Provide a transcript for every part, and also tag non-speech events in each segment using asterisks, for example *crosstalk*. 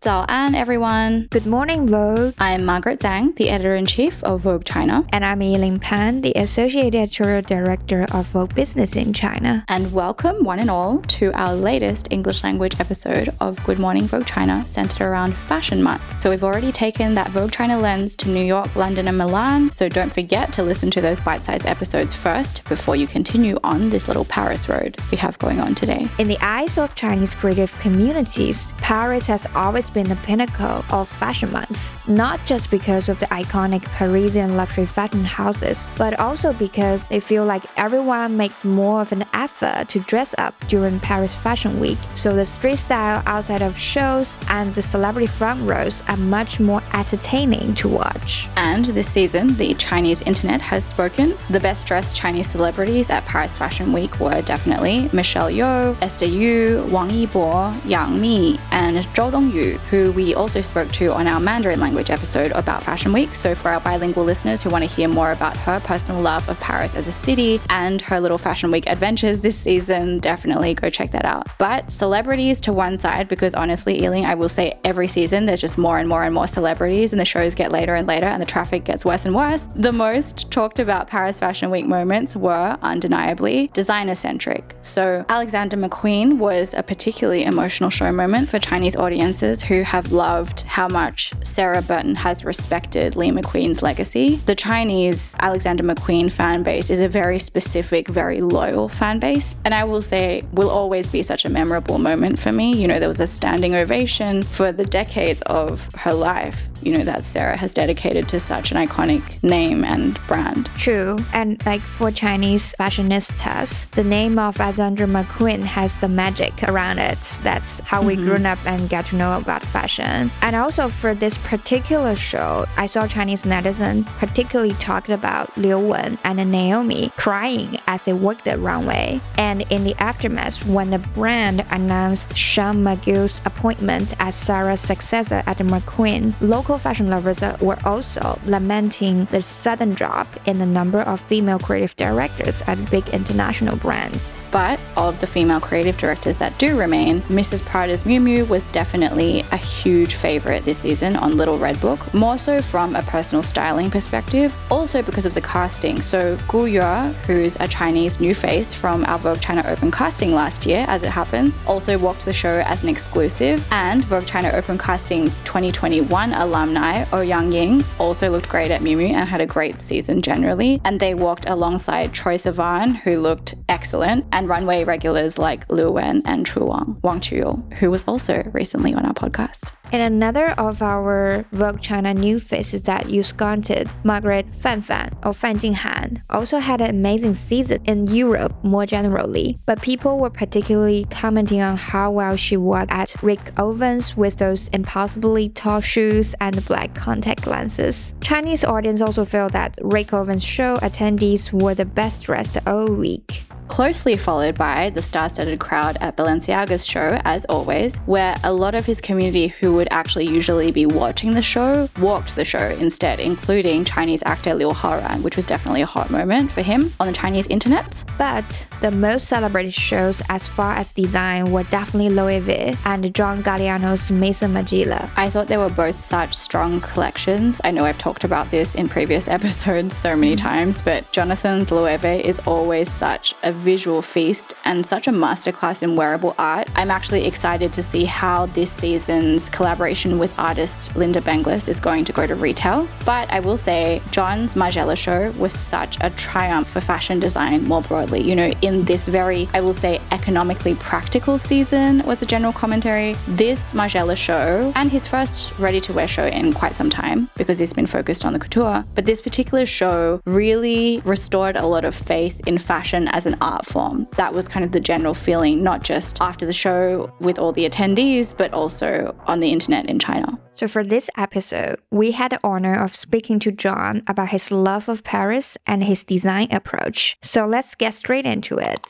早安, everyone. Good morning, Vogue. I'm Margaret Zhang, the editor in chief of Vogue China. And I'm Yiling Pan, the associate editorial director of Vogue Business in China. And welcome, one and all, to our latest English language episode of Good Morning Vogue China, centered around Fashion Month. So we've already taken that Vogue China lens to New York, London, and Milan. So don't forget to listen to those bite sized episodes first before you continue on this little Paris road we have going on today. In the eyes of Chinese creative communities, Paris has always been the pinnacle of Fashion Month, not just because of the iconic Parisian luxury fashion houses, but also because they feel like everyone makes more of an effort to dress up during Paris Fashion Week. So the street style outside of shows and the celebrity front rows are much more entertaining to watch. And this season, the Chinese internet has spoken. The best dressed Chinese celebrities at Paris Fashion Week were definitely Michelle Yeoh, Esther Yu, Wang Yibo, Yang Mi, and Zhou Dongyu, who we also spoke to on our Mandarin language episode about Fashion Week. So, for our bilingual listeners who want to hear more about her personal love of Paris as a city and her little Fashion Week adventures this season, definitely go check that out. But celebrities to one side, because honestly, Yiling, I will say every season there's just more and more and more celebrities, and the shows get later and later, and the traffic gets worse and worse. The most talked about Paris Fashion Week moments were undeniably designer centric. So, Alexander McQueen was a particularly emotional show moment for Chinese audiences who have loved how much Sarah Burton has respected Lee McQueen's legacy. The Chinese Alexander McQueen fan base is a very specific, very loyal fan base. And I will say, will always be such a memorable moment for me. You know, there was a standing ovation for the decades of her life, you know, that Sarah has dedicated to such an iconic name and brand. True. And like for Chinese fashionistas, the name of Alexander McQueen has the magic around it. That's how we mm-hmm. grew up and got to know about fashion. And also for this particular show, I saw Chinese netizen particularly talked about Liu Wen and Naomi crying as they walked the runway. And in the aftermath, when the brand announced Sean McGirr's appointment as Sarah's successor at McQueen, local fashion lovers were also lamenting the sudden drop in the number of female creative directors at big international brands. But of the female creative directors that do remain, Mrs. Prada's Miu Miu was definitely a huge favorite this season on Little Red Book, more so from a personal styling perspective, also because of the casting. So Gu Yue, who's a Chinese new face from our Vogue China Open casting last year, as it happens, also walked the show as an exclusive, and Vogue China Open casting 2021 alumni Oh Yang Ying also looked great at Miu Miu and had a great season generally, and they walked alongside Troye Sivan, who looked excellent and runway regulars like Liu Wen and Chu Wang, Wang Chuyu, who was also recently on our podcast. And another of our Vogue China new faces that you sconted, Margaret Fan Fan or Fan Jinghan, also had an amazing season in Europe more generally. But people were particularly commenting on how well she worked at Rick Owens with those impossibly tall shoes and black contact lenses. Chinese audience also felt that Rick Owens show attendees were the best dressed all week closely followed by the star studded crowd at Balenciaga's show, as always, where a lot of his community who would actually usually be watching the show walked the show instead, including Chinese actor Liu Haoran, which was definitely a hot moment for him on the Chinese internet. But the most celebrated shows as far as design were definitely Loewe and John Galliano's Maison Margiela. I thought they were both such strong collections. I know I've talked about this in previous *laughs* episodes so many mm-hmm. times, but Jonathan's Loewe is always such a visual feast and such a masterclass in wearable art. I'm actually excited to see how this season's collaboration with artist Lynda Benglis is going to go to retail. But I will say, John's Margiela show was such a triumph for fashion design more broadly. You know, in this very, I will say, economically practical season, was the general commentary. This Margiela show, and his first ready to wear show in quite some time because he's been focused on the couture, but this particular show really restored a lot of faith in fashion as an art form. That was kind of the general feeling, not just after the show with all the attendees, but also on the internet in China. So, for this episode, we had the honor of speaking to John about his love of Paris and his design approach. So, let's get straight into it.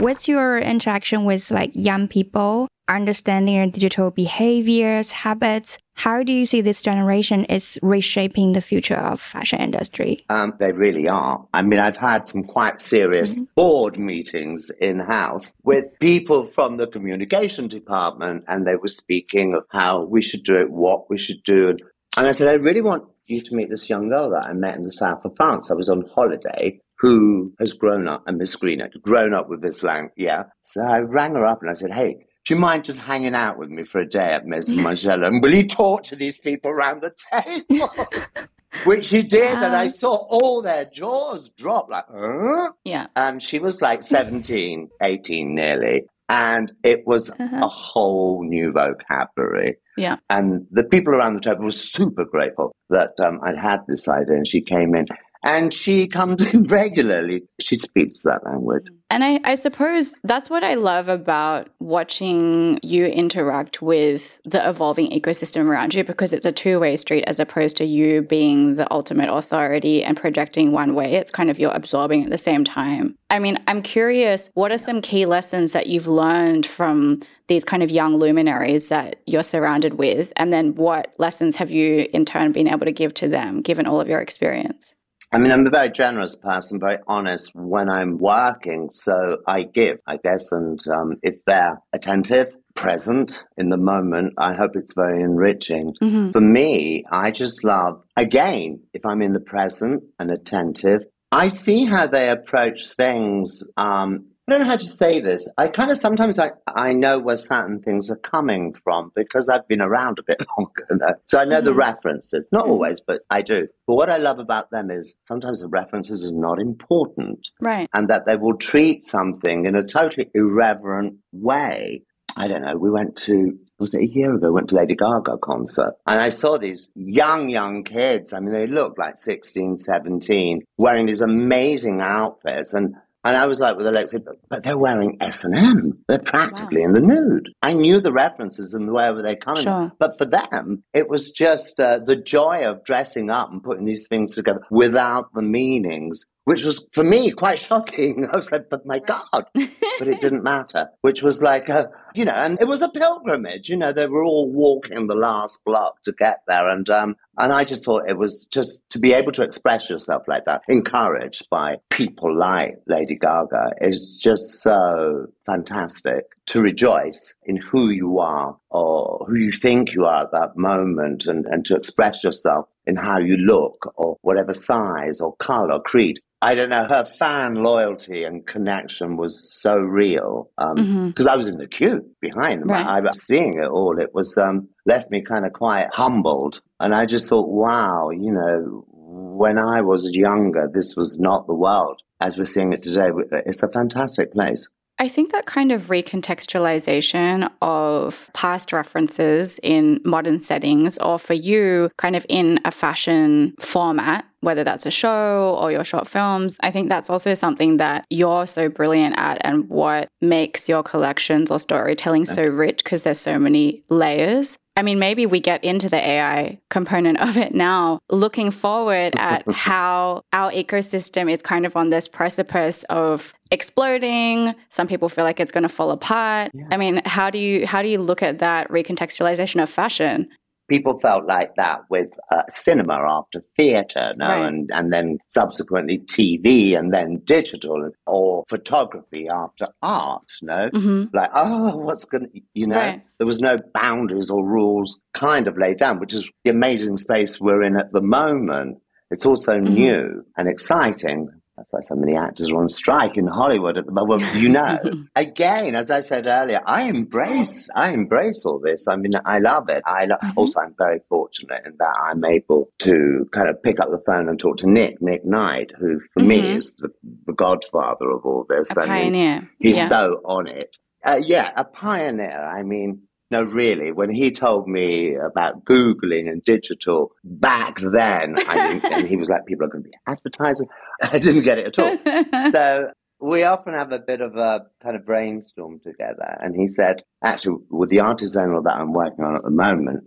What's your interaction with like young people understanding your digital behaviors, habits. How do you see this generation is reshaping the future of fashion industry? Um, they really are. I mean, I've had some quite serious mm-hmm. board meetings in house with people from the communication department, and they were speaking of how we should do it, what we should do. And I said, I really want you to meet this young girl that I met in the south of France. I was on holiday who has grown up, and Miss Green had grown up with this language. Yeah. So I rang her up and I said, hey, do you mind just hanging out with me for a day at Maison Margiela? And will you talk to these people around the table? *laughs* Which she did, and I saw all their jaws drop like, huh? Yeah. And she was like 17, 18 nearly. And it was uh-huh. a whole new vocabulary. Yeah. And the people around the table were super grateful that um, I'd had this idea and she came in and she comes in *laughs* regularly. She speaks that language. And I, I, suppose that's what I love about watching you interact with the evolving ecosystem around you because it's a two way street as opposed to you being the ultimate authority and projecting one way. It's kind of you're absorbing at the same time. I mean, I'm curious, what are some key lessons that you've learned from these kind of young luminaries that you're surrounded with? And then what lessons have you in turn been able to give to them given all of your experience? I mean, I'm a very generous person, very honest when I'm working. So I give, I guess. And um, if they're attentive, present in the moment, I hope it's very enriching. Mm-hmm. For me, I just love, again, if I'm in the present and attentive, I see how they approach things um, don't know how to say this. I kind of sometimes I, I know where certain things are coming from because I've been around a bit *laughs* longer. Now. So I know mm-hmm. the references. Not mm-hmm. always, but I do. But what I love about them is sometimes the references is not important. Right. And that they will treat something in a totally irreverent way. I don't know. We went to was it a year ago? Went to Lady Gaga concert and I saw these young, young kids. I mean, they looked like 16, 17, wearing these amazing outfits. And and I was like with Alexa, but, but they're wearing S&M. They're practically wow. in the nude. I knew the references and wherever they coming sure. But for them, it was just uh, the joy of dressing up and putting these things together without the meanings which was for me quite *laughs* shocking. I was like, but my God, but it didn't *laughs* matter, which was like, a, you know, and it was a pilgrimage, you know, they were all walking the last block to get there. And, um, and I just thought it was just to be able to express yourself like that, encouraged by people like Lady Gaga, is just so fantastic to rejoice in who you are or who you think you are at that moment and, and to express yourself in how you look or whatever size or color, creed. I don't know, her fan loyalty and connection was so real. Because um, mm-hmm. I was in the queue behind them. Right. I, I, was seeing it all. It was um, left me kind of quite humbled. And I just thought, wow, you know, when I was younger, this was not the world as we're seeing it today. It's a fantastic place. I think that kind of recontextualization of past references in modern settings, or for you, kind of in a fashion format, whether that's a show or your short films, I think that's also something that you're so brilliant at and what makes your collections or storytelling so rich because there's so many layers. I mean, maybe we get into the AI component of it now, looking forward at how our ecosystem is kind of on this precipice of exploding. Some people feel like it's going to fall apart. Yes. I mean, how do you how do you look at that recontextualization of fashion? People felt like that with uh, cinema after theatre, no, right. and and then subsequently TV, and then digital, or photography after art, no, mm-hmm. like oh, what's going, to you know, right. there was no boundaries or rules kind of laid down, which is the amazing space we're in at the moment. It's also mm-hmm. new and exciting, that's why so many actors are on strike in Hollywood at the moment. You know, *laughs* again, as I said earlier, I embrace, I embrace all this. I mean, I love it. I lo- mm-hmm. also, I'm very fortunate in that I'm able to kind of pick up the phone and talk to Nick, Nick Knight, who for mm-hmm. me is the, the, godfather of all this. A I pioneer. Mean, he's yeah. so on it. Uh, yeah, a pioneer. I mean, no, really, when he told me about Googling and digital back then, I *laughs* and he was like, people are going to be advertising. *laughs* I didn't get it at all. so we often have a bit of a kind of brainstorm together. And he said, actually, with the artisanal that I'm working on at the moment,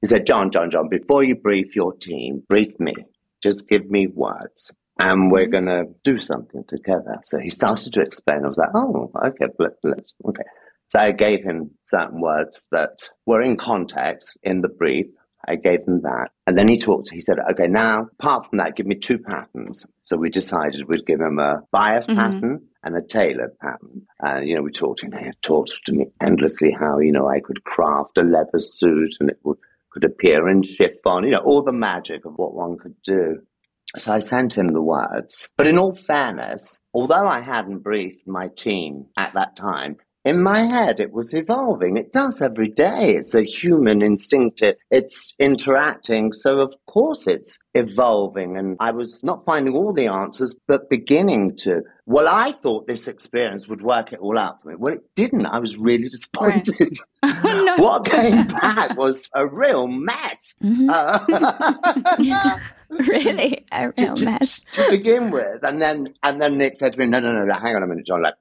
he said, John, John, John, before you brief your team, brief me. Just give me words and we're mm-hmm. going to do something together. So he started to explain. I was like, oh, okay, let, us okay. So I gave him certain words that were in context in the brief. I gave him that. And then he talked, he said, okay, now, apart from that, give me two patterns. So we decided we'd give him a bias mm-hmm. pattern and a tailored pattern. And, you know, we talked, and he talked to me endlessly how, you know, I could craft a leather suit and it would, could appear in chiffon, you know, all the magic of what one could do. So I sent him the words. But in all fairness, although I hadn't briefed my team at that time, in my head it was evolving. It does every day. It's a human instinctive, it's interacting. So of course it's evolving. And I was not finding all the answers, but beginning to. Well, I thought this experience would work it all out for me. Well, it didn't. I was really disappointed. Right. *laughs* *laughs* no. What came back was a real mess. Mm-hmm. Uh, *laughs* really, a real to, mess to, to, begin with. And then, and then Nick said to me, "No, no, no, no hang on a minute, John. Like,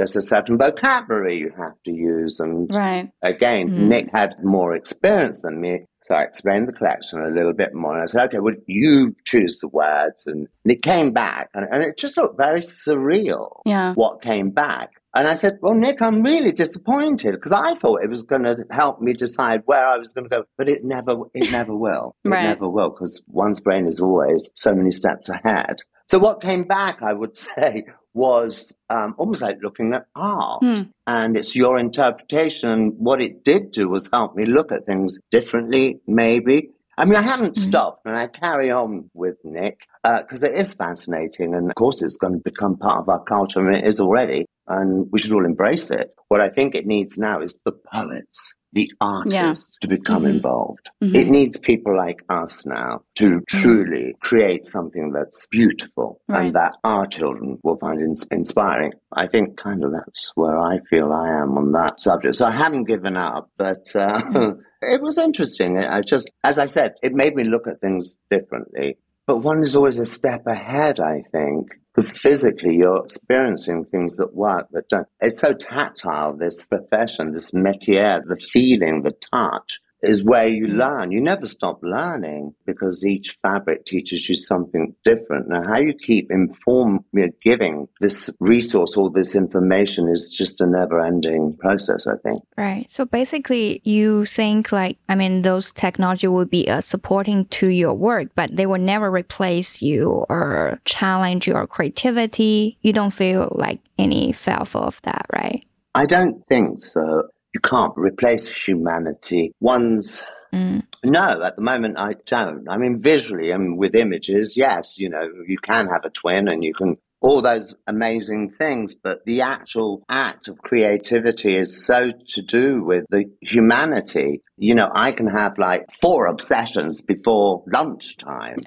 there's a certain vocabulary you have to use. And right. again, mm. Nick had more experience than me. So I explained the collection a little bit more. And I said, okay, well, you choose the words. And it came back. And, and it just looked very surreal yeah. what came back. And I said, well, Nick, I'm really disappointed because I thought it was going to help me decide where I was going to go, but it never, it never will. *laughs* It right. never will because one's brain is always so many steps ahead. So what came back, I would *laughs* say, was um, almost like looking at art. Hmm. And it's your interpretation. What it did do was help me look at things differently, maybe. I mean, I haven't mm stopped and I carry on with Nick because uh, it is fascinating. And of course, it's going to become part of our culture and it is already. And we should all embrace it. What I think it needs now is the poets the artist yeah. to become mm-hmm. involved. Mm-hmm. It needs people like us now to truly create something that's beautiful right. and that our children will find inspiring. I think kind of that's where I feel I am on that subject. So I haven't given up, but uh, mm-hmm. *laughs* it was interesting. I just, as I said, it made me look at things differently. But one is always a step ahead, I think. Because physically you're experiencing things that work, that don't. It's so tactile, this profession, this métier, the feeling, the touch is where you mm. learn. You never stop learning because each fabric teaches you something different. Now, how you keep inform, you know, giving this resource, all this information is just a never ending process, I think. Right. So basically, you think like, I mean, those technology will be uh, supporting to your work, but they will never replace you or challenge your creativity. You don't feel like any fearful of that, right? I don't think so you can't replace humanity. One's Mm. No, at the moment I don't. I mean, visually and with images, yes, you know, you can have a twin and you can all those amazing things, but the actual act of creativity is so to do with the humanity. You know, I can have like four obsessions before lunchtime.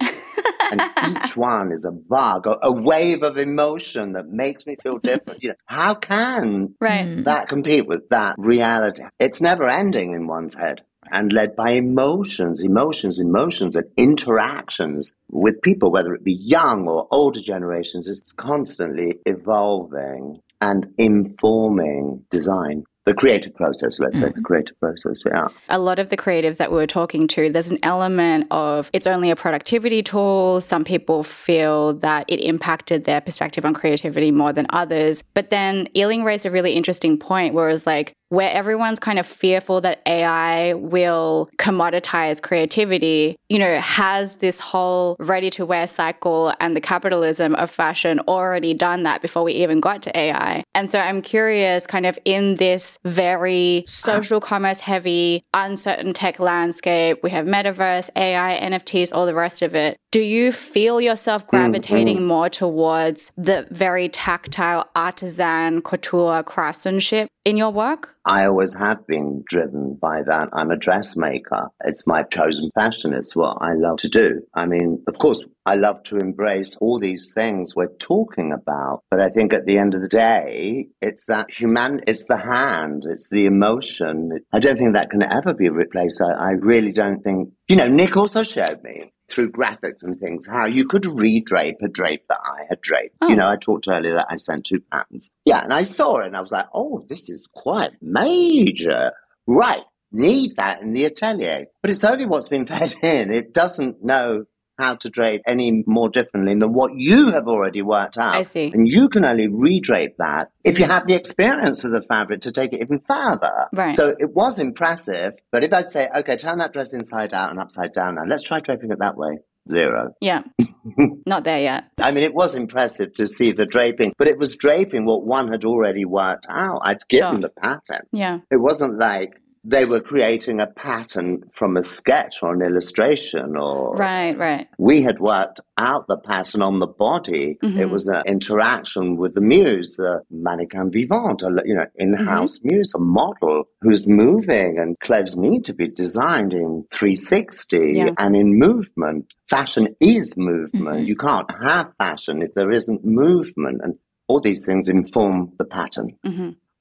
and *laughs* each one is a bug, a, wave of emotion that makes me feel different. You know, how can right. Hmm. that compete with that reality? It's never ending in one's head and led by emotions, emotions, emotions, and interactions with people, whether it be young or older generations. It's constantly evolving and informing design the creative process, let's say, the mm. creative process, yeah. A lot of the creatives that we were talking to, there's an element of it's only a productivity tool. Some people feel that it impacted their perspective on creativity more than others. But then Yiling raised a really interesting point where it was like, where everyone's kind of fearful that AI will commoditize creativity, you know, has this whole ready to wear cycle and the capitalism of fashion already done that before we even got to AI. And so I'm curious, kind of in this very social commerce heavy, uncertain tech landscape, we have metaverse, AI, NFTs, all the rest of it. Do you feel yourself gravitating mm-hmm. more towards the very tactile artisan couture craftsmanship in your work? I always have been driven by that. I'm a dressmaker. It's my chosen fashion. It's what I love to do. I mean, of course, I love to embrace all these things we're talking about. But I think at the end of the day, it's that human, it's the hand, it's the emotion. I don't think that can ever be replaced. I, I really don't think, you know, Nick also showed me through graphics and things how you could redrape a drape that I had draped. Oh. You know, oh. I talked earlier that I sent two patterns. Yeah, and I saw it and I was like, oh, this is quite major. Right, need that in the atelier. But it's only what's been *laughs* fed in. It doesn't know how to drape any more differently than what you have already worked out. I see. And you can only redrape that if you have the experience with the fabric to take it even further. Right. So it was impressive, but if I'd say, okay, turn that dress inside out and upside down now, let's try draping it that way. Zero. Yeah. *laughs* Not there yet. I mean, it was impressive to see the draping, but it was draping what one had already worked out. I'd given Sure. the pattern. Yeah. It wasn't like they were creating a pattern from a sketch or an illustration or Right, right. we had worked out the pattern on the body. Mhm. It was an interaction with the muse, the mannequin vivant, a you know, in-house Mm-hmm. muse, a model who's moving, and clothes need to be designed in 360 Yeah. and in movement. Fashion is movement. Mhm. You can't have fashion if there isn't movement, and all these things inform the pattern.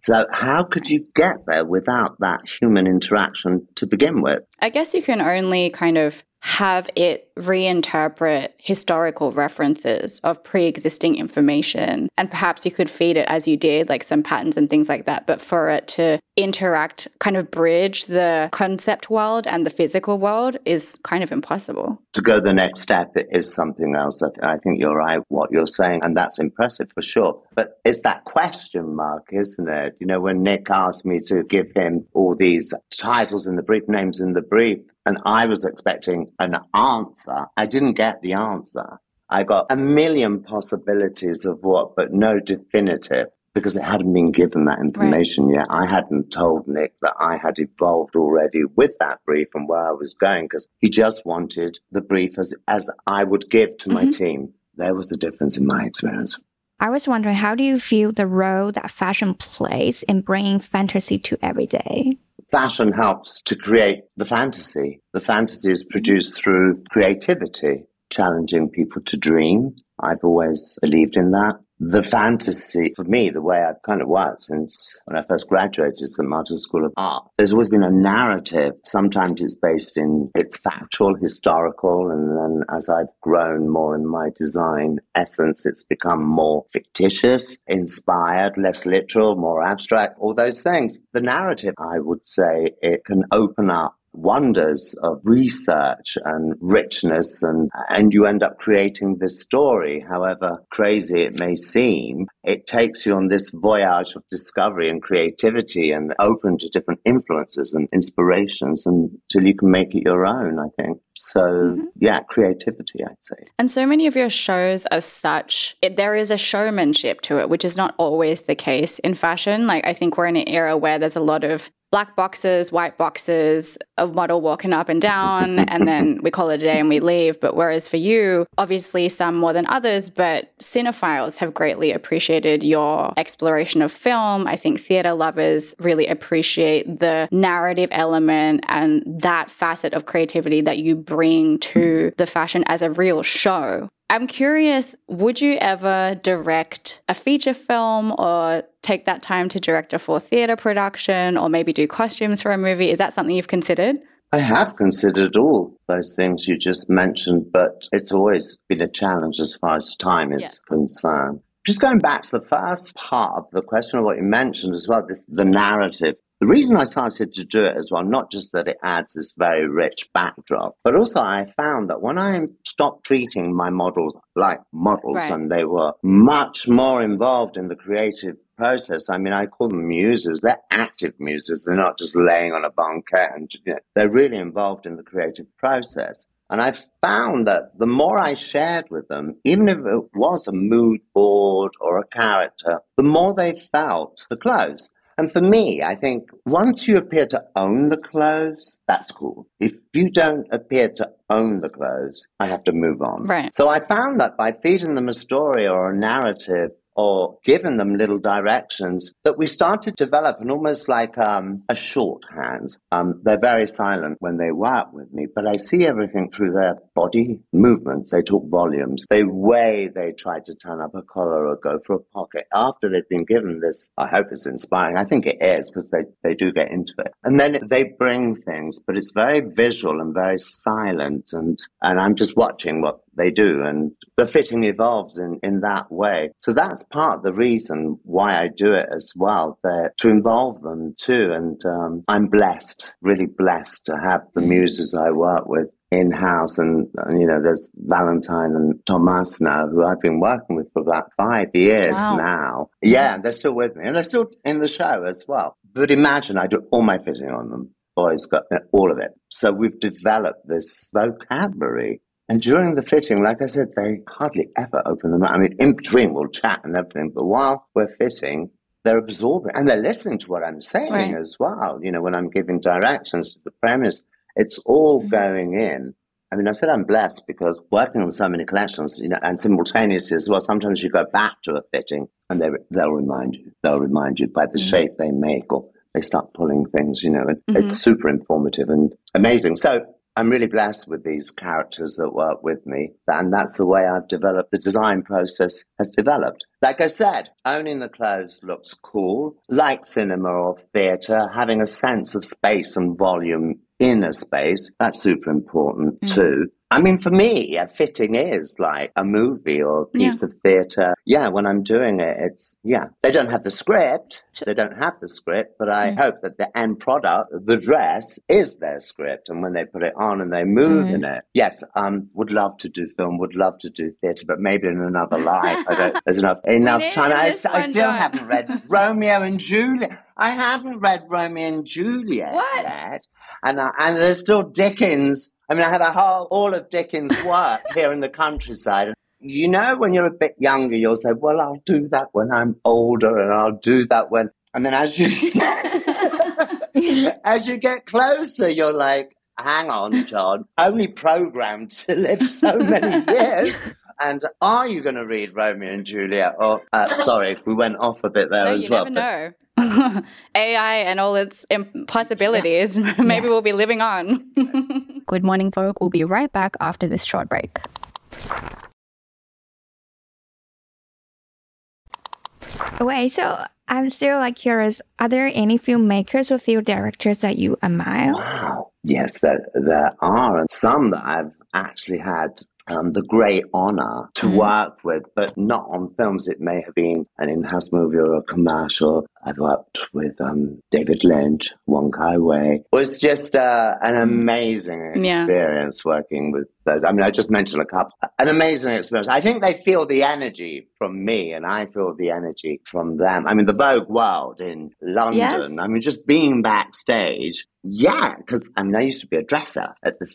So, how could you get there without that human interaction to begin with? I guess you can only kind of have it reinterpret historical references of pre existing information. And perhaps you could feed it as you did, like some patterns and things like that. But for it to interact, kind of bridge the concept world and the physical world is kind of impossible. to go the next step is something else. I, think you're right, what you're saying, and that's impressive for sure. But it's that question mark, isn't it? You know, when Nick asked me to give him all these titles in the brief, names in the brief, and I was expecting an answer, I didn't get the answer. I got a million possibilities of what, but no definitive. Because it hadn't been given that information yet. I hadn't told Nick that I had evolved already with that brief and where I was going because he just wanted the brief as, as I would give to my Mhm. team. There was the difference in my experience. I was wondering, how do you feel the role that fashion plays in bringing fantasy to everyday? Fashion helps to create the fantasy. The fantasy is produced through creativity, challenging people to dream. I've always believed in that. The fantasy, for me, the way I've kind of worked since when I first graduated St. Martin's School of Art, there's always been a narrative. Sometimes it's based in, it's factual, historical, and then as I've grown more in my design essence, it's become more fictitious, inspired, less literal, more abstract, all those things. The narrative, I would say, it can open up wonders of research and richness and and you end up creating this story however crazy it may seem it takes you on this voyage of discovery and creativity and open to different influences and inspirations until you can make it your own i think so Mhm. yeah creativity i'd say And so many of your shows are such, it, there is a showmanship to it, which is not always the case in fashion. Like, I think we're in an era where there's a lot of black boxes, white boxes, a model walking up and down, and then we call it a day and we leave. But whereas for you, obviously some more than others, but cinephiles have greatly appreciated your exploration of film. I think theater lovers really appreciate the narrative element and that facet of creativity that you bring to the fashion as a real show. I'm curious, would you ever direct a feature film or take that time to direct a full theater production or maybe do costumes for a movie? Is that something you've considered? I have considered all those things you just mentioned, but it's always been a challenge as far as time is concerned. Just going back to the first part of the question of what you mentioned as well, this the narrative. The reason I started to do it as well, not just that it adds this very rich backdrop, but also I found that when I stopped treating my models like models Right. and they were much more involved in the creative process. I mean, I call them muses. They're active muses. They're not just laying on a banquette and you know, they're really involved in the creative process. And I found that the more I shared with them, even if it was a mood board or a character, the more they felt the clothes. And for me, I think once you appear to own the clothes, that's cool. If you don't appear to own the clothes, I have to move on. Right. So I found that by feeding them a story or a narrative or giving them little directions, that we started to develop an almost like um, a shorthand. Um, they're very silent when they work with me, but I see everything through their body movements. They talk volumes. They way they try to turn up a collar or go for a pocket after they've been given this. I hope it's inspiring. I think it is because they, they do get into it. And then they bring things, but it's very visual and very silent. And, and I'm just watching what they do and the fitting evolves in, in that way. So that's part of the reason why I do it as well, that to involve them too. And um, I'm blessed, really blessed to have the muses I work with in house, and, and, you know, there's Valentine and Thomas now, who I've been working with for about five years wow. now. Yeah, they're still with me, and they're still in the show as well. But imagine I do all my fitting on them. Boys got all of it. So we've developed this vocabulary. And during the fitting, like I said, they hardly ever open them up. I mean, in between we'll chat and everything, but while we're fitting, they're absorbing and they're listening to what I'm saying right. as well. You know, when I'm giving directions to the premières, it's all mm-hmm. going in. I mean, I said I'm blessed because working on so many collections, you know, and simultaneously as well, sometimes you go back to a fitting and they, they'll remind you. They'll remind you by the mm-hmm. shape they make or they start pulling things, you know, and mm-hmm. it's super informative and amazing. So I'm really blessed with these characters that work with me. And that's the way I've developed. The design process has developed. Like I said, owning the clothes looks cool, like cinema or theatre, having a sense of space and volume in a space. That's super important mm. too. I mean, for me, a fitting is like a movie or a piece yeah. of theatre. Yeah, when I'm doing it, it's, yeah. They don't have the script. They don't have the script, but I mm. hope that the end product, the dress, is their script. And when they put it on and they move mm. in it, yes, um, would love to do film, would love to do theatre, but maybe in another life. I don't, there's enough, *laughs* enough time. I, I still haven't read Romeo and Juliet. I haven't read Romeo and Juliet what? yet. And, uh, and there's still Dickens I mean, I have a whole, all of Dickens' work here in the countryside. You know, when you're a bit younger, you'll say, well, I'll do that when I'm older and I'll do that when, and then as you, *laughs* as you get closer, you're like, hang on, John, only programmed to live so many years. And are you going to read Romeo and Juliet? Or uh, sorry, we went off a bit there no, as you well. Never know. *laughs* AI and all its possibilities. Yeah. *laughs* Maybe yeah. we'll be living on. *laughs* Good morning, Vogue. We'll be right back after this short break. Wait, so I'm still like curious. Are there any filmmakers or film directors that you admire? Wow. Yes, there, there are, and some that I've actually had um, the great honor to mm. work with, but not on films. It may have been an in-house movie or a commercial. I've worked with um, David Lynch, Wong Kar Wai. It was just uh, an mm. amazing experience yeah. working with those. I mean, I just mentioned a couple. An amazing experience. I think they feel the energy from me, and I feel the energy from them. I mean, the Vogue world in London. Yes. I mean, just being backstage yeah, because I mean, I used to be a dresser at the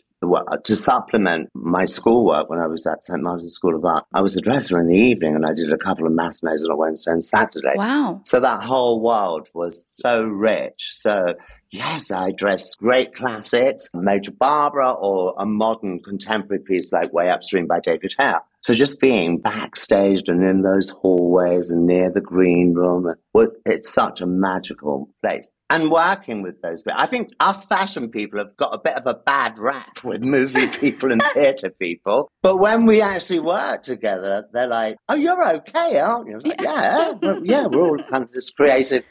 to supplement my schoolwork when I was at St Martin's School of Art. I was a dresser in the evening, and I did a couple of matinees on a Wednesday and Saturday. Wow! So that whole world was so rich. So Yes, I dress great classics, Major Barbara, or a modern contemporary piece like Way Upstream by David Hare. So just being backstage and in those hallways and near the green room, it's such a magical place. And working with those people, I think us fashion people have got a bit of a bad rap with movie *laughs* people and theatre people. But when we actually work together, they're like, "Oh, you're okay, aren't you?" Like, yeah, yeah, yeah, we're all kind of this creative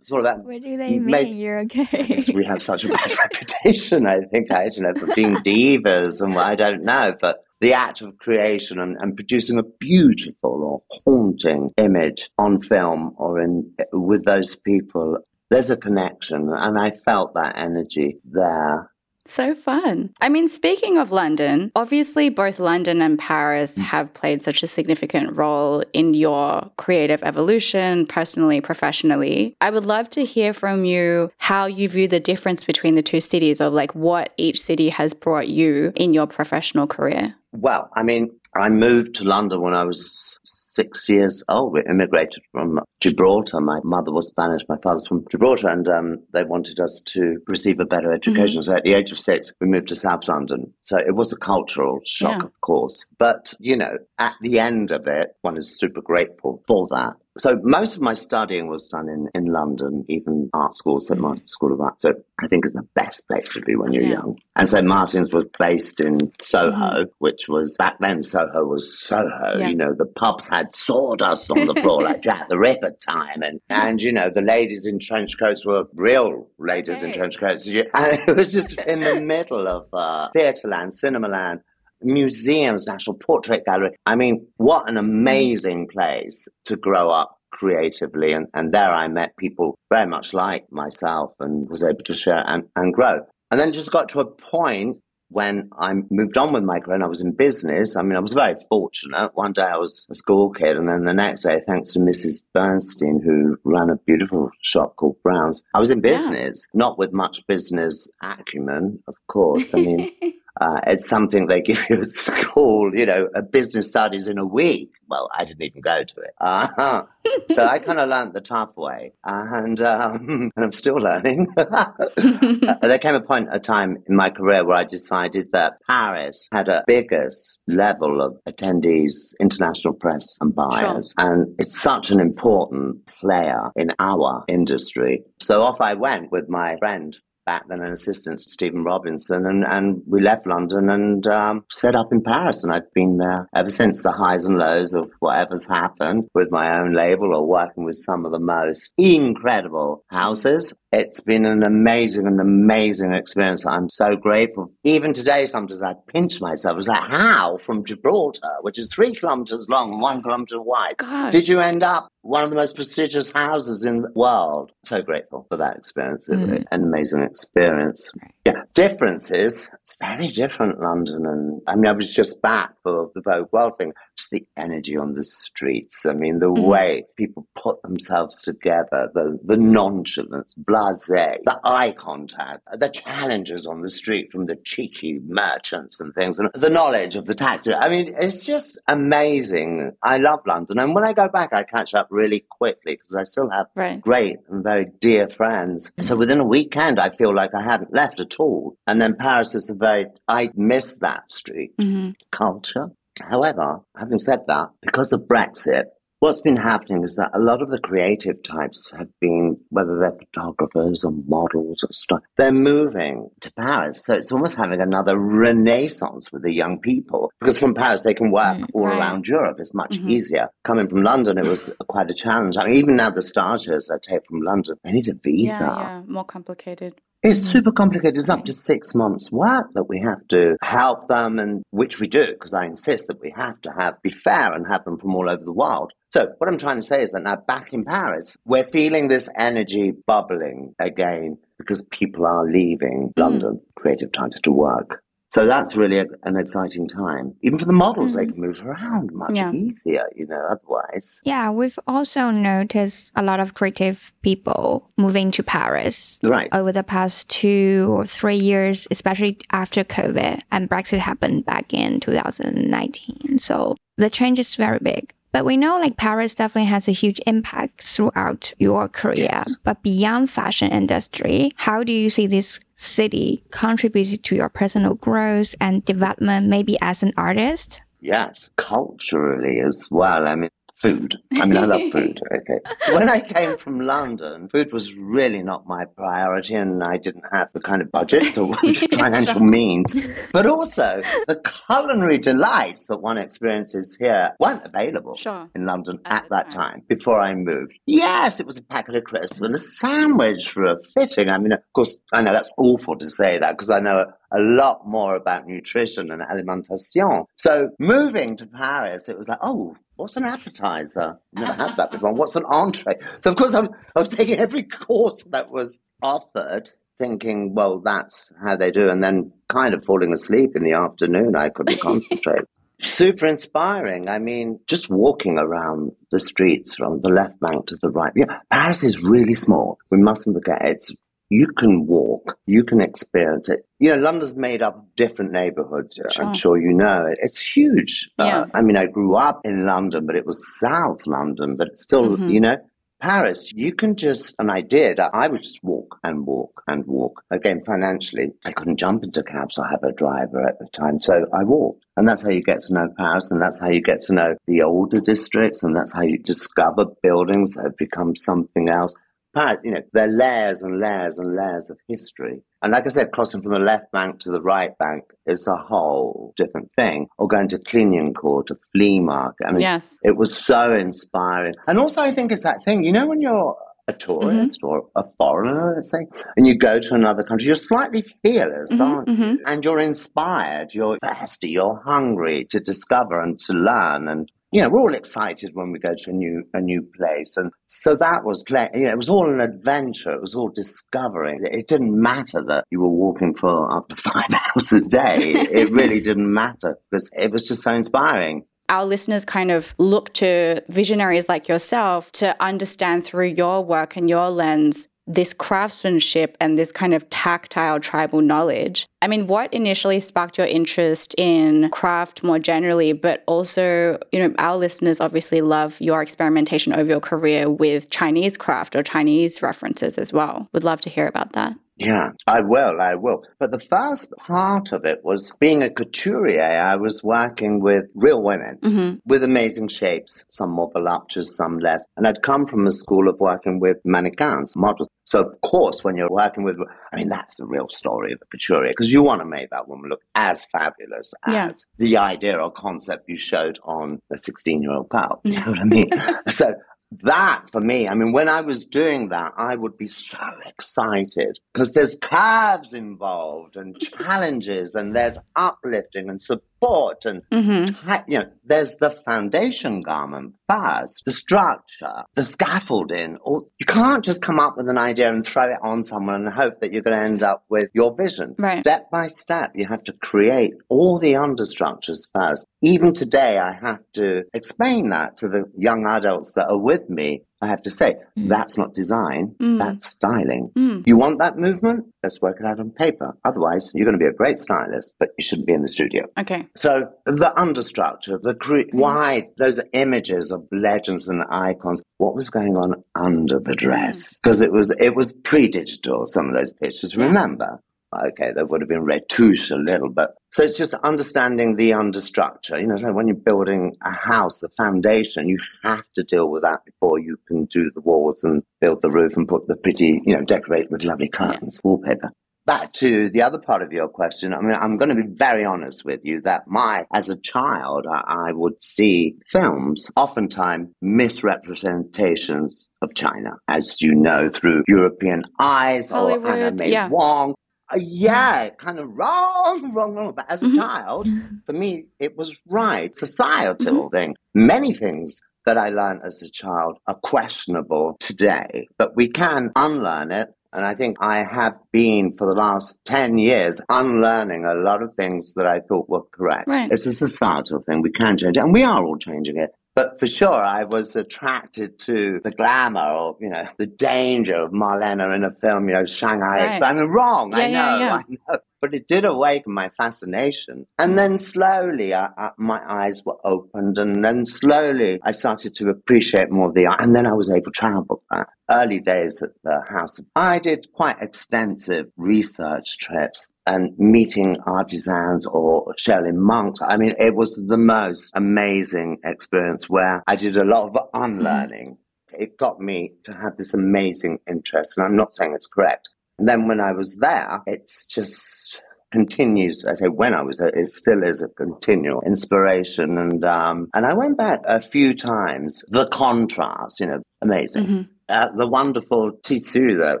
sort of that. What do they mean? You're okay. we have such a *laughs* bad reputation, I think, eh, I don't know, for being *laughs* divas and I don't know, but the act of creation and, and, producing a beautiful or haunting image on film or in with those people, there's a connection, and I felt that energy there. So fun. I mean, speaking of London, obviously both London and Paris have played such a significant role in your creative evolution, personally, professionally. I would love to hear from you how you view the difference between the two cities, or like what each city has brought you in your professional career. Well, I mean, I moved to London when I was six years old. We immigrated from Gibraltar. My mother was Spanish, my father's from Gibraltar, and um, they wanted us to receive a better education. Mm-hmm. So at the age of six, we moved to South London. So it was a cultural shock, yeah. of course. But, you know, at the end of it, one is super grateful for that. So most of my studying was done in, in London, even art school, St Martin's School of Art. So I think is the best place to be when you're yeah. young. And St Martin's was based in Soho, mm-hmm. which was back then Soho was Soho. Yeah. You know, the pubs had sawdust on the floor like Jack the Ripper time, and and you know the ladies in trench coats were real ladies in trench coats, *laughs* and it was just *laughs* in the middle of uh, theatre land, cinema land museums, National Portrait Gallery. I mean, what an mm. amazing place to grow up creatively. And, and there I met people very much like myself and was able to share and, and grow. And then just got to a point when I moved on with my career and I was in business, I mean, I was very fortunate. One day I was a school kid, and then the next day, thanks to Mrs. Burstein, who ran a beautiful shop called Brown's, I was in business, yeah. not with much business acumen, of course. I mean, *laughs* uh, it's something they give you at *laughs* school, you know, a business studies in a week. Well, I didn't even go to it. Uh-huh. so I kind of learned the tough way, and um, *laughs* and I'm still learning. *laughs* there came a point, a time in my career where I decided that Paris had a biggest level of attendees, international press and buyers, sure. and it's such an important player in our industry. So off I went with my friend back then an assistant to Steven Robinson, and, and we left London and um, set up in Paris. And I've been there ever since the highs and lows of whatever's happened with my own label or working with some of the most incredible houses. It's been an amazing and amazing experience. I'm so grateful. Even today, sometimes I pinch myself. It's like, how from Gibraltar, which is three kilometers long and one kilometer wide, Gosh. did you end up one of the most prestigious houses in the world? So grateful for that experience. Mm. An amazing experience. Yeah, differences. It's very different, London. And I mean, I was just back for the Vogue World thing. Just the energy on the streets. I mean, the mm. way people put themselves together, the, the nonchalance, blase, the eye contact, the challenges on the street from the cheeky merchants and things, and the knowledge of the taxi. I mean, it's just amazing. I love London. And when I go back, I catch up really quickly because I still have right. great and very dear friends. Mm. So within a weekend, I feel like I hadn't left at all. And then Paris is a very, I miss that street mm-hmm. culture. However, having said that, because of Brexit, what's been happening is that a lot of the creative types have been, whether they're photographers or models or stuff, they're moving to Paris. So it's almost having another renaissance with the young people because from Paris they can work mm, all right. around Europe. It's much mm-hmm. easier. Coming from London, it was quite a challenge. I mean, even now the stagiaires I take from London, they need a visa. Yeah, yeah. more complicated. It's mm-hmm. super complicated. It's up to six months' work that we have to help them, and which we do because I insist that we have to have be fair and have them from all over the world. So what I'm trying to say is that now back in Paris, we're feeling this energy bubbling again because people are leaving mm. London creative times to work. So that's really a, an exciting time. Even for the models, mm. they can move around much yeah. easier, you know, otherwise. Yeah, we've also noticed a lot of creative people moving to Paris right. over the past two or three years, especially after COVID and Brexit happened back in 2019. So the change is very big. But we know like Paris definitely has a huge impact throughout your career. Yes. But beyond fashion industry, how do you see this city contributed to your personal growth and development, maybe as an artist? Yes, culturally as well. I mean, food. I mean, I love *laughs* food. Okay. When I came from London, food was really not my priority, and I didn't have the kind of budget or *laughs* financial means. But also, the culinary delights that one experiences here weren't available sure. in London at, at that time. time before I moved. Yes, it was a packet of crisps and a sandwich for a fitting. I mean, of course, I know that's awful to say that because I know a lot more about nutrition and alimentation. So moving to Paris, it was like, oh, what's an appetizer? Never had that before. What's an entree? So of course I'm, I was taking every course that was offered, thinking, well, that's how they do, and then kind of falling asleep in the afternoon. I couldn't *laughs* concentrate. Super inspiring. I mean, just walking around the streets from the left bank to the right. Yeah, Paris is really small. We mustn't forget it's you can walk, you can experience it. You know, London's made up of different neighborhoods. Sure. I'm sure you know it. It's huge. Uh, yeah. Uh, I mean, I grew up in London, but it was South London, but still, mm-hmm. you know, Paris, you can just, and I did, I would just walk and walk and walk. Again, financially, I couldn't jump into cabs. I have a driver at the time. So I walked. And that's how you get to know Paris. And that's how you get to know the older districts. And that's how you discover buildings that have become something else part, you know, there are layers and layers and layers of history. And like I said, crossing from the left bank to the right bank is a whole different thing. Or going to Clignancourt, a flea market. I mean, yes. it was so inspiring. And also, I think it's that thing, you know, when you're a tourist mm-hmm. or a foreigner, let's say, and you go to another country, you're slightly fearless, mm-hmm, aren't mm-hmm. And you're inspired, you're thirsty, you're hungry to discover and to learn. And you know, we're all excited when we go to a new a new place, and so that was play. You know, it was all an adventure. It was all discovering. It didn't matter that you were walking for up to *laughs* five hours a day. it really *laughs* didn't matter because it was just so inspiring our listeners kind of look to visionaries like yourself to understand through your work and your lens this craftsmanship and this kind of tactile tribal knowledge. I mean, what initially sparked your interest in craft more generally, but also, you know, our listeners obviously love your experimentation over your career with Chinese craft or Chinese references as well. Would love to hear about that. Yeah, I will, I will. But the first part of it was being a couturier, I was working with real women mm-hmm. with amazing shapes, some more voluptuous, some less. And I'd come from a school of working with mannequins, models. So, of course, when you're working with, I mean, that's the real story of the couturier, because you want to make that woman look as fabulous as yeah. the idea or concept you showed on a 16 year old girl. You know what I mean? *laughs* so that for me, I mean, when I was doing that, I would be so excited because there's curves involved and challenges and there's uplifting and support and, mm-hmm. you know, there's the foundation garment first, the structure, the scaffolding. Or you can't just come up with an idea and throw it on someone and hope that you're going to end up with your vision. Right. Step by step, you have to create all the understructures first. Even today, I have to explain that to the young adults that are with me I have to say, mm. that's not design, mm. that's styling. Mm. You want that movement? Let's work it out on paper. Otherwise, you're going to be a great stylist, but you shouldn't be in the studio. Okay. So the understructure, the cre- mm. why those images of legends and icons, what was going on under the dress? Because mm. it was it was pre-digital. Some of those pictures, remember? okay, that would have been retouche a little, but so it's just understanding the understructure. You know, when you're building a house, the foundation, you have to deal with that before you can do the walls and build the roof and put the pretty, you know, decorate with lovely curtains, wallpaper. Back to the other part of your question, I mean, I'm going to be very honest with you that my, as a child, I, I would see films, oftentimes misrepresentations of China, as you know, through European eyes Hollywood, or Anna May yeah. Wong uh, yeah, kind of wrong, *laughs* wrong, wrong. But as a mm-hmm. child, for me, it was right. Societal mm-hmm. thing. Many things that I learned as a child are questionable today, but we can unlearn it. And I think I have been for the last 10 years unlearning a lot of things that I thought were correct. Right. It's a societal thing. We can change it. And we are all changing it. But for sure, I was attracted to the glamour or, you know, the danger of Marlene in a film, you know, Shanghai right. Express. I mean, wrong, yeah, I, know, yeah, yeah. I know. But it did awaken my fascination. And then slowly, I, I, my eyes were opened. And then slowly, I started to appreciate more the art. And then I was able to travel back. Early days at the House. I did quite extensive research trips and meeting artisans or Shaolin monks. I mean, it was the most amazing experience where I did a lot of unlearning. Mm-hmm. It got me to have this amazing interest, and I'm not saying it's correct. And then when I was there, it's just continues. I say when I was there, it still is a continual inspiration. And um, and I went back a few times. The contrast, you know, amazing. Mm-hmm uh, the wonderful tissu that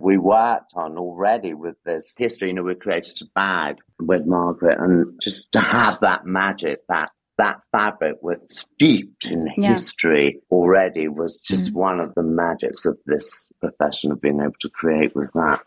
we worked on already with this history. You know, we created a bag with Margaret, and just to have that magic, that that fabric was steeped in yeah. history already was just mm one of the magics of this profession of being able to create with that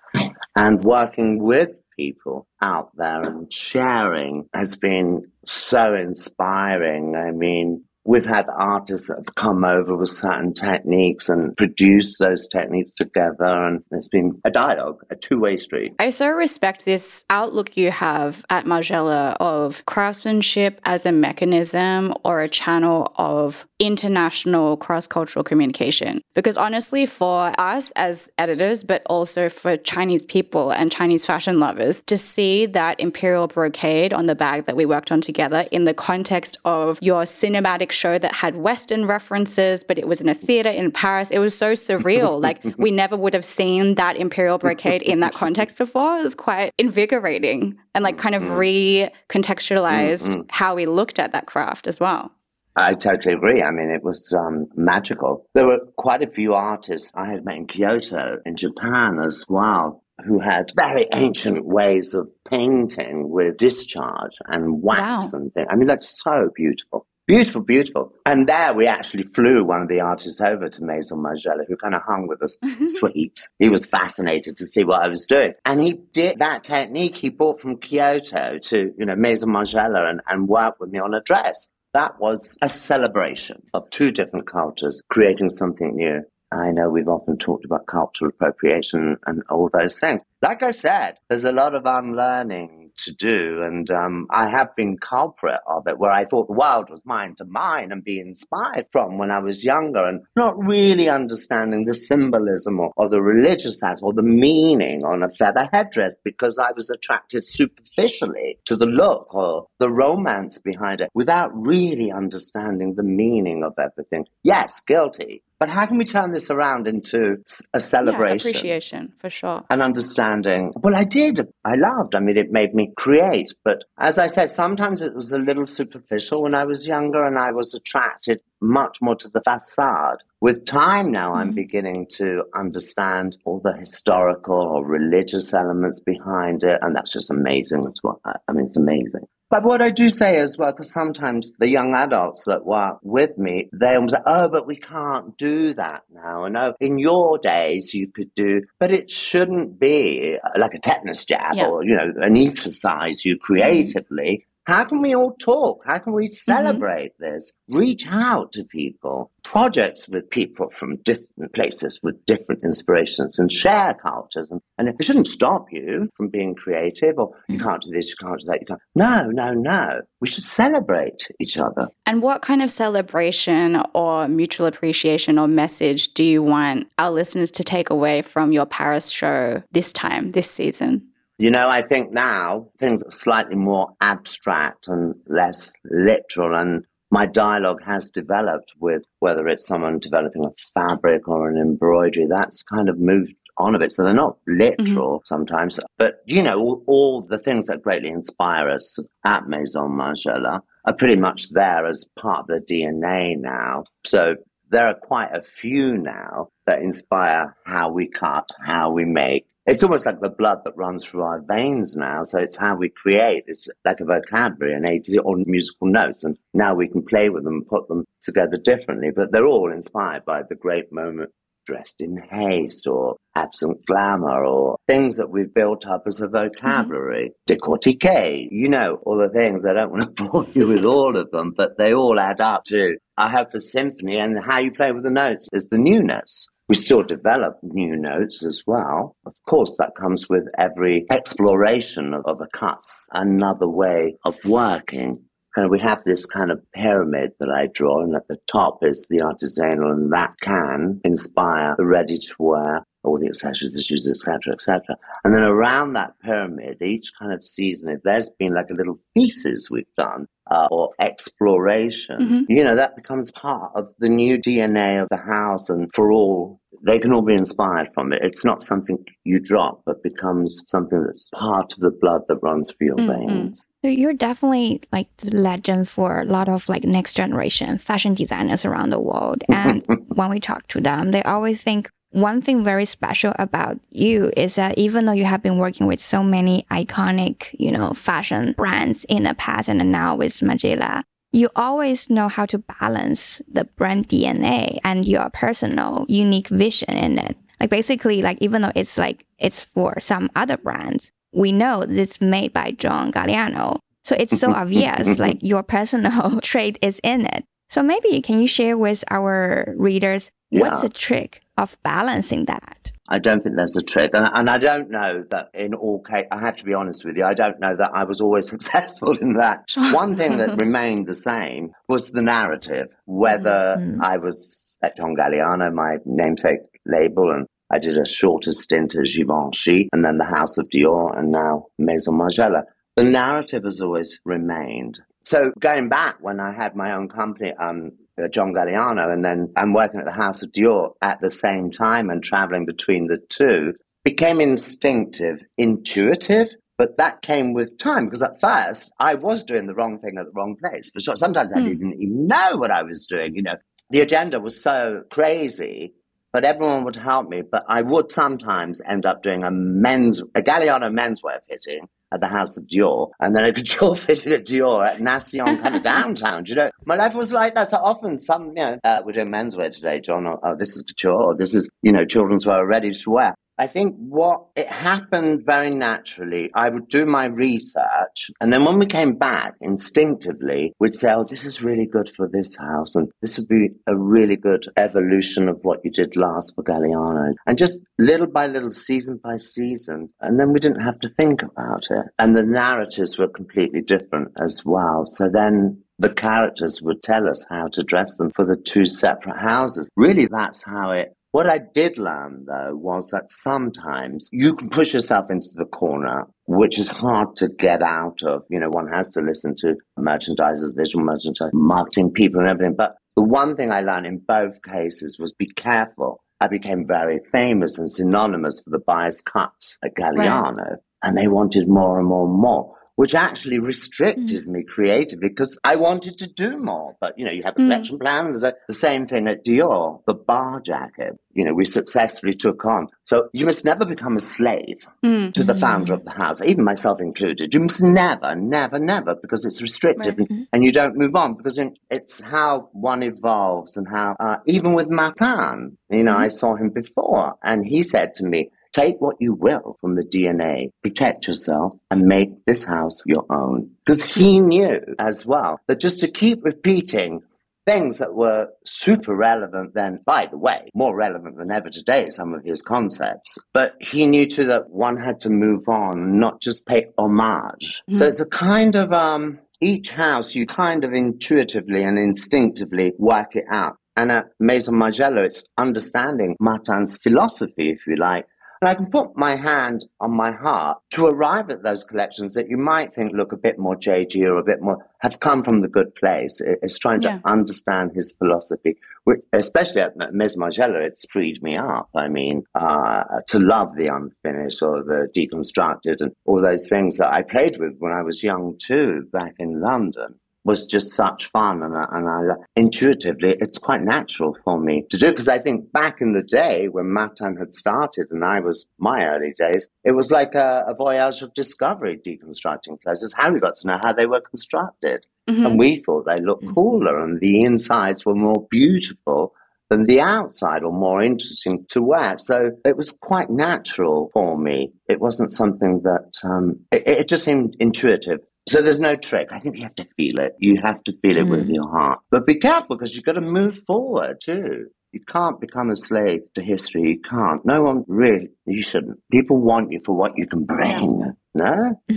and working with people out there and sharing has been so inspiring. I mean, We've had artists that have come over with certain techniques and produced those techniques together, and it's been a dialogue, a two way street. I so respect this outlook you have at Margiela of craftsmanship as a mechanism or a channel of international cross cultural communication. Because honestly, for us as editors, but also for Chinese people and Chinese fashion lovers, to see that imperial brocade on the bag that we worked on together in the context of your cinematic show that had Western references, but it was in a theater in Paris, it was so surreal. *laughs* like we never would have seen that imperial brocade in that context before. It was quite invigorating and like kind of mm-hmm. recontextualized mm-hmm. how we looked at that craft as well. I totally agree. I mean, it was um, magical. There were quite a few artists I had met in Kyoto, in Japan as well, who had very ancient ways of painting with discharge and wax wow. and things. I mean, that's so beautiful. Beautiful, beautiful. And there we actually flew one of the artists over to Maison Margiela, who kind of hung with us *laughs* sweets. He was fascinated to see what I was doing. And he did that technique he brought from Kyoto to, you know, Maison Margiela and, and worked with me on a dress. That was a celebration of two different cultures creating something new. I know we've often talked about cultural appropriation and all those things. Like I said, there's a lot of unlearning to do. And um, I have been culprit of it, where I thought the world was mine to mine and be inspired from when I was younger, and not really understanding the symbolism or, or the religious aspect or the meaning on a feather headdress because I was attracted superficially to the look or the romance behind it without really understanding the meaning of everything. Yes, guilty, but how can we turn this around into a celebration? Yeah, appreciation, for sure. An understanding. Well, I did. I loved. I mean, it made me create. But as I said, sometimes it was a little superficial when I was younger and I was attracted much more to the facade. With time now, I'm mm-hmm. beginning to understand all the historical or religious elements behind it. And that's just amazing as well. I mean, it's amazing. But what I do say as well, because sometimes the young adults that work with me, they always say, oh, but we can't do that now. And oh, in your days you could do, but it shouldn't be uh, like a tetanus jab yeah. or, you know, anesthetize you mm-hmm. creatively. How can we all talk? How can we mm-hmm. celebrate mm-hmm. this? Reach out to people, projects with people from different places with different inspirations and share cultures. And, and it shouldn't stop you from being creative or you mm. can't do this, you can't do that. You can't. No, no, no. We should celebrate each other. And what kind of celebration or mutual appreciation or message do you want our listeners to take away from your Paris show this time, this season? You know, I think now things are slightly more abstract and less literal, and my dialogue has developed with whether it's someone developing a fabric or an embroidery, that's kind of moved on a bit. So they're not literal mm-hmm. sometimes, but you know, all, all, the things that greatly inspire us at Maison Margiela are pretty much there as part of the DNA now. So there are quite a few now that inspire how we cut, how we make, it's almost like the blood that runs through our veins now. So it's how we create. It's like a vocabulary and A to Z on musical notes. And now we can play with them and put them together differently. But they're all inspired by the great moment dressed in haste or absent glamour or things that we've built up as a vocabulary. Mm-hmm. Décortiqué, you know, all the things. I don't want to *laughs* bore you with all of them, but they all add up to I hope a symphony and how you play with the notes is the newness. We still develop new notes as well. Of course, that comes with every exploration of, a cut's another way of working. Of, we have this kind of pyramid that I draw, and at the top is the artisanal, and that can inspire the ready to wear, all the accessories, the shoes, etc., etc. And then around that pyramid, each kind of season, if there's been like a little pieces we've done, uh, or exploration, mm-hmm. you know, that becomes part of the new DNA of the house. And for all, they can all be inspired from it. It's not something you drop, but becomes something that's part of the blood that runs through your mm-hmm. veins. So you're definitely like the legend for a lot of like next generation fashion designers around the world. And *laughs* when we talk to them, they always think one thing very special about you is that even though you have been working with so many iconic, you know, fashion brands in the past and now with Margiela, you always know how to balance the brand DNA and your personal unique vision in it. Like basically, like even though it's like it's for some other brands, we know it's made by John Galliano. So it's so *laughs* obvious, like your personal *laughs* trait is in it. So maybe can you share with our readers what's the trick of balancing that? I don't think there's a trick. And, and I don't know that in all cases, I have to be honest with you, I don't know that I was always *laughs* successful in that. *laughs* One thing that *laughs* remained the same was the narrative, whether mm-hmm. I was at John Galliano, my namesake label, and I did a shorter stint at Givenchy and then the House of Dior and now Maison Margiela. The narrative has always remained. So going back when I had my own company, um, John Galliano, and then I'm working at the House of Dior at the same time and traveling between the two, became instinctive, intuitive, but that came with time because at first I was doing the wrong thing at the wrong place. But sometimes I hmm. didn't even know what I was doing. You know, the agenda was so crazy, but everyone would help me. But I would sometimes end up doing a men's, a Galliano menswear fitting at the House of Dior and then a *laughs* couture fitting at Dior at Nation kind of downtown. Do you know, my life was like that. So often some, you know, uh, we're doing menswear today, John, or oh, this is couture, or this is, you know, children's wear ready to wear. I think what it happened very naturally. I would do my research, and then when we came back, instinctively, we'd say, "Oh, this is really good for this house, and this would be a really good evolution of what you did last for Galliano." And just little by little, season by season, and then we didn't have to think about it, and the narratives were completely different as well. So then the characters would tell us how to dress them for the two separate houses. Really, that's how it what I did learn, though, was that sometimes you can push yourself into the corner, which is hard to get out of. You know, one has to listen to merchandisers, visual merchandisers, marketing people, and everything. But the one thing I learned in both cases was be careful. I became very famous and synonymous for the bias cuts at Galliano, right. and they wanted more and more and more which actually restricted mm. me creatively because I wanted to do more. But, you know, you have a mm. collection mm. plan. There's a, the same thing at Dior, the bar jacket, you know, we successfully took on. So you must never become a slave mm. to the founder of the house, even myself included. You must never, never, never, because it's restrictive right. and, mm-hmm. and, you don't move on because it's how one evolves and how, uh, even with Martin, you know, mm. I saw him before and he said to me, Take what you will from the DNA, protect yourself, and make this house your own. Because he knew as well that just to keep repeating things that were super relevant then, by the way, more relevant than ever today, some of his concepts. But he knew too that one had to move on, not just pay homage. Mm. So it's a kind of, um, each house you kind of intuitively and instinctively work it out. And at Maison Margiela, it's understanding Martin's philosophy, if you like, and I can put my hand on my heart to arrive at those collections that you might think look a bit more JG or a bit more have come from the good place. It's trying to yeah. understand his philosophy, which, especially at Maison Margiela, it's freed me up. I mean, uh, to love the unfinished or the deconstructed and all those things that I played with when I was young too, back in London was just such fun and I, and I intuitively it's quite natural for me to do because I think back in the day when Martin had started and I was my early days it was like a, a voyage of discovery deconstructing clothes it's how we got to know how they were constructed mm-hmm. and we thought they looked mm-hmm. cooler and the insides were more beautiful than the outside or more interesting to wear. So it was quite natural for me. It wasn't something that, um, it, it, just seemed intuitive. So there's no trick. I think you have to feel it. You have to feel it mm. with your heart. But be careful because you've got to move forward too. You can't become a slave to history. You can't. No one really, you shouldn't. People want you for what you can bring. No? *laughs*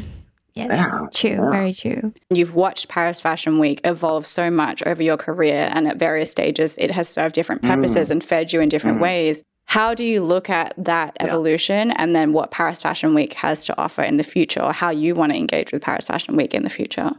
Yes, yeah, true, yeah. very true. You've watched Paris Fashion Week evolve so much over your career, and at various stages, it has served different purposes mm. and fed you in different mm. ways. How do you look at that evolution yeah. and then what Paris Fashion Week has to offer in the future or how you want to engage with Paris Fashion Week in the future?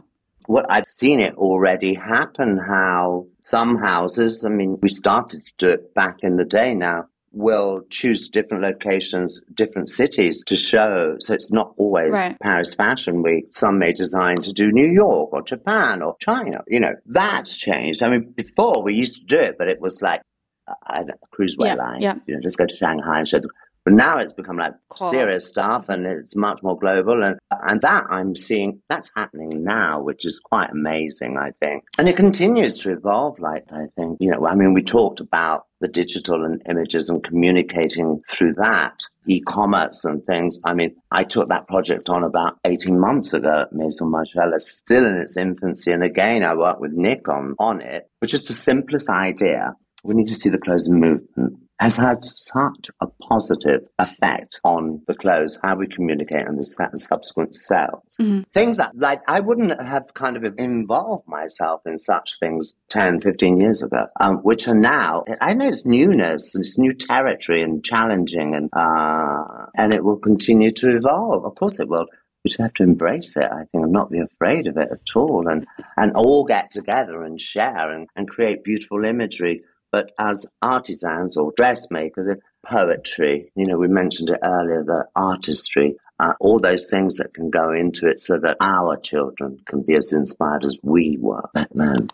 Well, I've seen it already happen how some houses, I mean, we started to do it back in the day now, will choose different locations, different cities to show. So it's not always right. Paris Fashion Week. Some may design to do New York or Japan or China. You know, that's changed. I mean, before we used to do it, but it was like a cruisewear yeah, line. Yeah. You know, just go to Shanghai and show them. But now it's become like cool. serious stuff and it's much more global. And, and that I'm seeing, that's happening now, which is quite amazing, I think. And it continues to evolve, like, I think. You know, I mean, we talked about the digital and images and communicating through that, e-commerce and things. I mean, I took that project on about 18 months ago at Maison Margiela, still in its infancy. And again, I worked with Nick on, on it, which is the simplest idea we need to see the clothes movement has had such a positive effect on the clothes, how we communicate, and the subsequent sales. Mm-hmm. Things that, like, I wouldn't have kind of involved myself in such things 10, 15 years ago, um, which are now, I know it's newness, it's new territory and challenging, and, uh, and it will continue to evolve. Of course it will we just have to embrace it, I think, and not be afraid of it at all, and, and all get together and share and, and create beautiful imagery but as artisans or dressmakers, poetry, you know, we mentioned it earlier, the artistry, uh, all those things that can go into it so that our children can be as inspired as we were back then.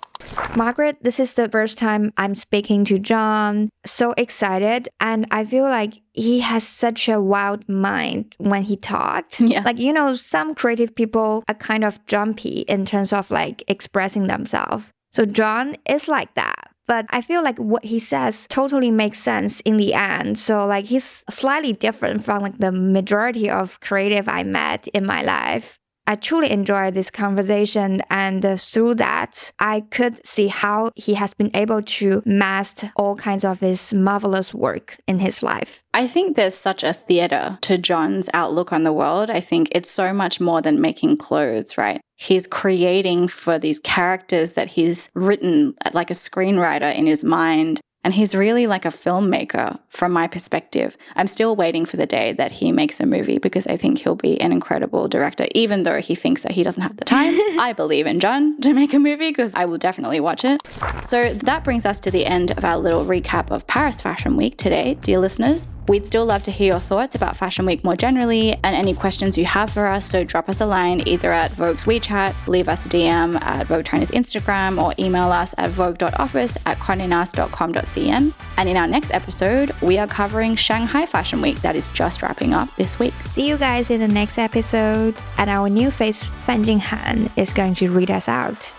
Margaret, this is the first time I'm speaking to John. So excited. And I feel like he has such a wild mind when he talked. *laughs* Yeah. Like, you know, some creative people are kind of jumpy in terms of like expressing themselves. So John is like that. But I feel like what he says totally makes sense in the end. So like he's slightly different from like the majority of creative I met in my life. I truly enjoyed this conversation, and uh, through that, I could see how he has been able to master all kinds of his marvelous work in his life. I think there's such a theater to John's outlook on the world. I think it's so much more than making clothes, right? He's creating for these characters that he's written like a screenwriter in his mind. And he's really like a filmmaker from my perspective. I'm still waiting for the day that he makes a movie because I think he'll be an incredible director, even though he thinks that he doesn't have the time. *laughs* I believe in John to make a movie because I will definitely watch it. So that brings us to the end of our little recap of Paris Fashion Week today, dear listeners. We'd still love to hear your thoughts about Fashion Week more generally and any questions you have for us. So drop us a line either at Vogue's WeChat, leave us a DM at Vogue China's Instagram, or email us at vogue.office at condenast.com.cn. And in our next episode, we are covering Shanghai Fashion Week that is just wrapping up this week. See you guys in the next episode. And our new face, Fan Jinghan, is going to read us out.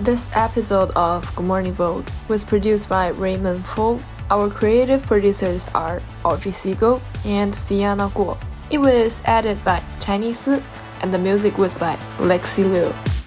This episode of Good Morning Vogue was produced by Raymond Fo our creative producers are Audrey Siegel and Sienna Guo. It was edited by Chinese and the music was by Lexi Liu.